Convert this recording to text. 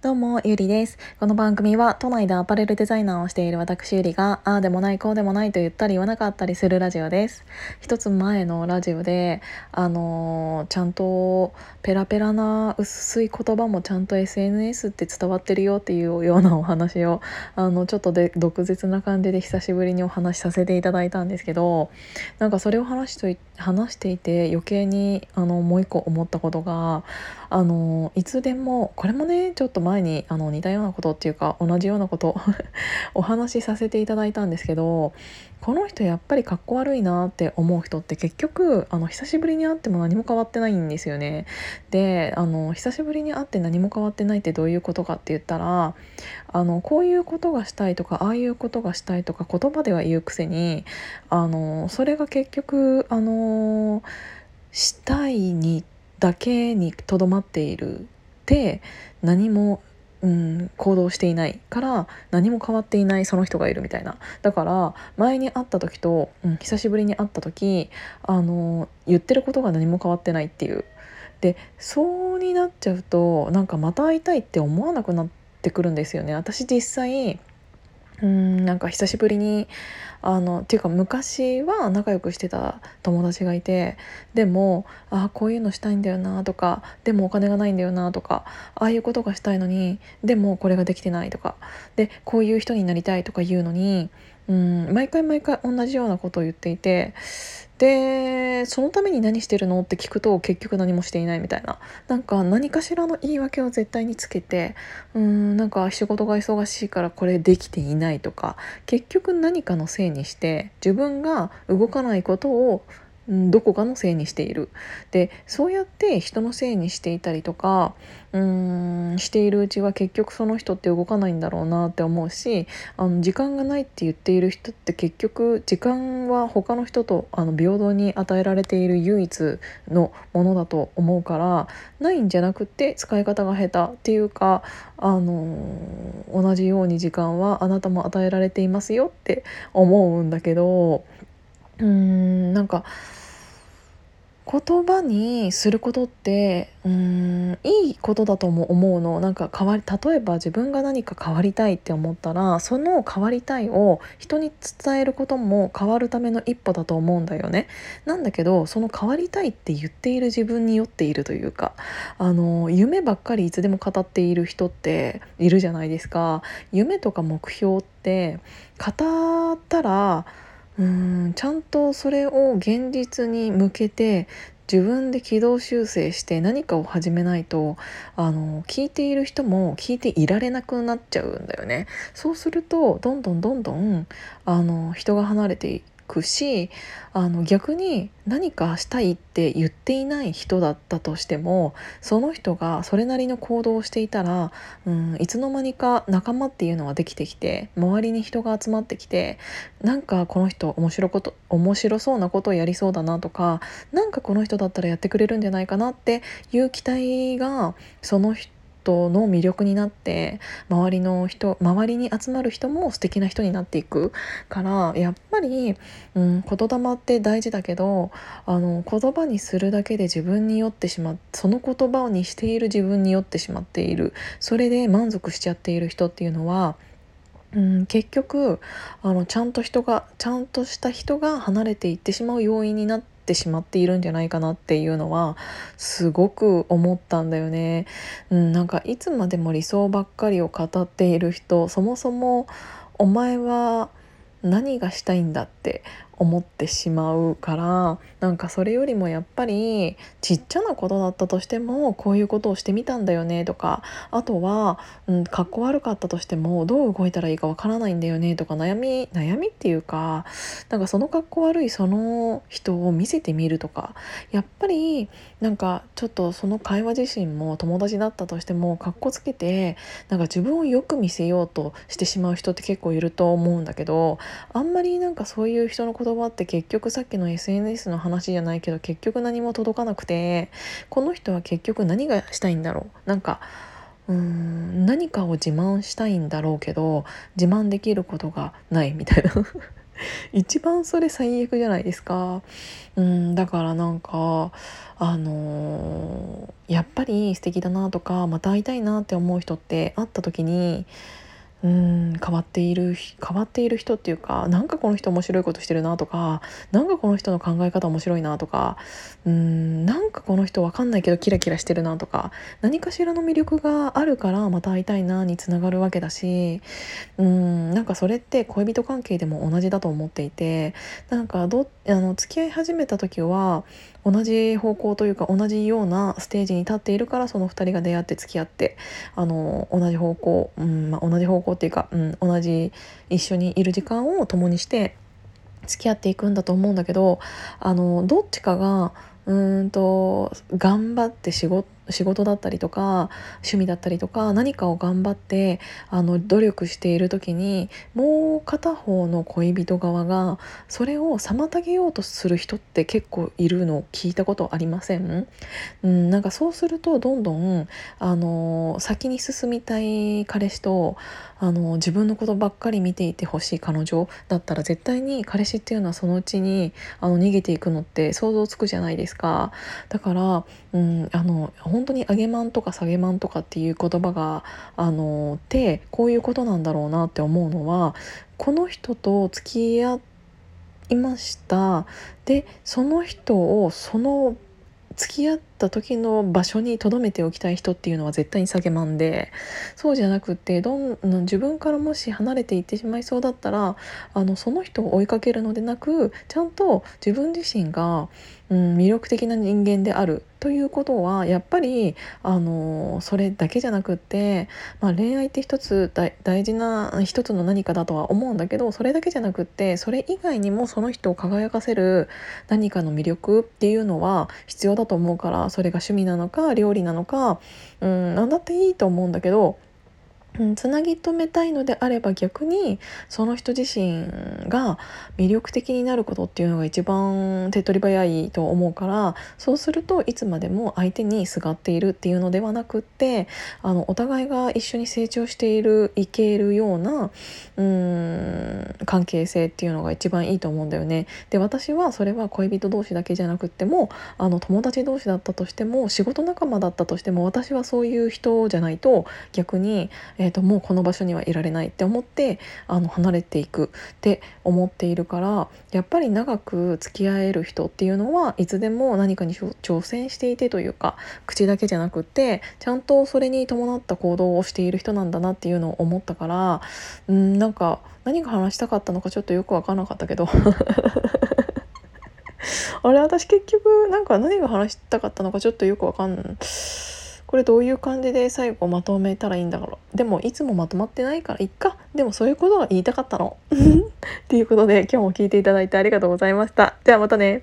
どうも、ゆりです。この番組は都内でアパレルデザイナーをしている私ゆりが、ああでもない、こうでもないと言ったり言わなかったりするラジオです。一つ前のラジオで、あのー、ちゃんとペラペラな薄い言葉もちゃんと SNS って伝わってるよっていうようなお話を、あの、ちょっとで毒舌な感じで久しぶりにお話しさせていただいたんですけど、なんかそれを話しと話していて余計にあのもう一個思ったことが、あのいつでもこれもねちょっと前にあの似たようなことっていうか同じようなこと お話しさせていただいたんですけどこの人やっぱりかっこ悪いなって思う人って結局あの久しぶりに会っても何も変わってないんですよね。であの久しぶりに会って何も変わってないってどういうことかって言ったらあのこういうことがしたいとかああいうことがしたいとか言葉では言うくせにあのそれが結局あのしたいにだけにとどまっている。で何もうん、行動していないから何も変わっていないその人がいるみたいな。だから前に会った時と、うん、久しぶりに会った時あの言ってることが何も変わってないっていう。でそうになっちゃうとなんかまた会いたいって思わなくなってくるんですよね。私実際うんなんか久しぶりにあのっていうか昔は仲良くしてた友達がいてでもあこういうのしたいんだよなとかでもお金がないんだよなとかああいうことがしたいのにでもこれができてないとかでこういう人になりたいとか言うのにうん毎回毎回同じようなことを言っていてでそのために何してるのって聞くと結局何もしていないみたいな。なんか何かしらの言い訳を絶対につけてうんなんか仕事が忙しいからこれできていないとか結局何かのせいにして自分が動かないことをどこかのせいにしている。でそうやって人のせいにしていたりとかうんしているうちは結局その人って動かないんだろうなって思うしあの時間がないって言っている人って結局時間は他の人とあの平等に与えられている唯一のものだと思うからないんじゃなくて使い方が下手っていうかあの同じように時間はあなたも与えられていますよって思うんだけどうんなんか言葉にすることってうんいいことだとも思うのなんか変わり例えば自分が何か変わりたいって思ったらその変わりたいを人に伝えることも変わるための一歩だと思うんだよね。なんだけどその変わりたいって言っている自分に酔っているというかあの夢ばっかりいつでも語っている人っているじゃないですか。夢とか目標って語ったらうんちゃんとそれを現実に向けて自分で軌道修正して何かを始めないとあの聞いている人も聞いていられなくなっちゃうんだよね。そうするとどんどんどんどんあの人が離れてくしあの逆に何かしたいって言っていない人だったとしてもその人がそれなりの行動をしていたら、うん、いつの間にか仲間っていうのはできてきて周りに人が集まってきてなんかこの人面白こと面白そうなことをやりそうだなとかなんかこの人だったらやってくれるんじゃないかなっていう期待がその人トの魅力になって周りの人周りに集まる人も素敵な人になっていく。からやっぱり、うん、言霊って大事だけどあの言葉にするだけで自分に酔ってしまう。その言葉にしている自分に酔ってしまっている。それで満足しちゃっている人っていうのはうん、結局あのちゃんと人がちゃんとした人が離れていってしまう要因になってってしまっているんじゃないかなっていうのはすごく思ったんだよね。うん、なんかいつまでも理想ばっかりを語っている人そもそもお前は何がしたいんだって思ってしまうからなんかそれよりもやっぱりちっちゃなことだったとしてもこういうことをしてみたんだよねとかあとは、うん、かっこ悪かったとしてもどう動いたらいいかわからないんだよねとか悩み悩みっていうかなんかそのかっこ悪いその人を見せてみるとかやっぱりなんかちょっとその会話自身も友達だったとしてもかっこつけてなんか自分をよく見せようとしてしまう人って結構いると思うんだけどあんまりなんかそういう人のこと言葉って結局さっきの SNS の話じゃないけど結局何も届かなくてこの人は結局何がしたいんだろう？なんかうーん何かを自慢したいんだろうけど自慢できることがないみたいな 一番それ最悪じゃないですか。うんだからなんかあのー、やっぱり素敵だなとかまた会いたいなって思う人って会った時にうん変わっている変わっている人っていうかなんかこの人面白いことしてるなとかなんかこの人の考え方面白いなとかうんなんかこの人わかんないけどキラキラしてるなとか何かしらの魅力があるからまた会いたいなにつながるわけだしうんなんかそれって恋人関係でも同じだと思っていてなんかどあの付き合い始めた時は同じ方向というか同じようなステージに立っているからその2人が出会って付き合ってあの同じ方向、うんまあ、同じ方向っていうか、うん、同じ一緒にいる時間を共にして付き合っていくんだと思うんだけどあのどっちかがうんと頑張って仕事仕事だったりとか趣味だったりとか何かを頑張ってあの努力している時にもう片方の恋人側がそれを妨げようとする人って結構いるのを聞いたことありません、うん、なんかそうするとどんどんあの先に進みたい彼氏とあの自分のことばっかり見ていてほしい彼女だったら絶対に彼氏っていうのはそのうちにあの逃げていくのって想像つくじゃないですか。だから、うん、あの本本当に上げまんとか下げまんとかっていう言葉があのてこういうことなんだろうなって思うのはこの人と付き合いました。でその人をその付き合った時の場所に留めておきたい人っていうのは絶対に下げまんでそうじゃなくてどん自分からもし離れていってしまいそうだったらあのその人を追いかけるのでなくちゃんと自分自身が、うん、魅力的な人間であるということはやっぱりあのそれだけじゃなくって、まあ、恋愛って一つ大事な一つの何かだとは思うんだけどそれだけじゃなくってそれ以外にもその人を輝かせる何かの魅力っていうのは必要だと思うからそれが趣味なのか料理なのか、うん、何だっていいと思うんだけどうん、つなぎ止めたいのであれば逆にその人自身が魅力的になることっていうのが一番手っ取り早いと思うからそうするといつまでも相手にすがっているっていうのではなくってあのお互いが一緒に成長しているいけるようなうん関係性っていうのが一番いいと思うんだよね。で私はそれは恋人同士だけじゃなくってもあの友達同士だったとしても仕事仲間だったとしても私はそういう人じゃないと逆に、ええーと、もうこの場所にはいられないって思ってあの離れていくって思っているからやっぱり長く付き合える人っていうのはいつでも何かに挑戦していてというか口だけじゃなくってちゃんとそれに伴った行動をしている人なんだなっていうのを思ったからうん なんか何が話したかったのかちょっとよく分からなかったけどあれ私結局なんか何が話したかったのかちょっとよく分かんない。これどういう感じで最後まとめたらいいんだろう。でもいつもまとまってないからいっか。でもそういうことが言いたかったの。ということで今日も聞いていただいてありがとうございました。ではまたね。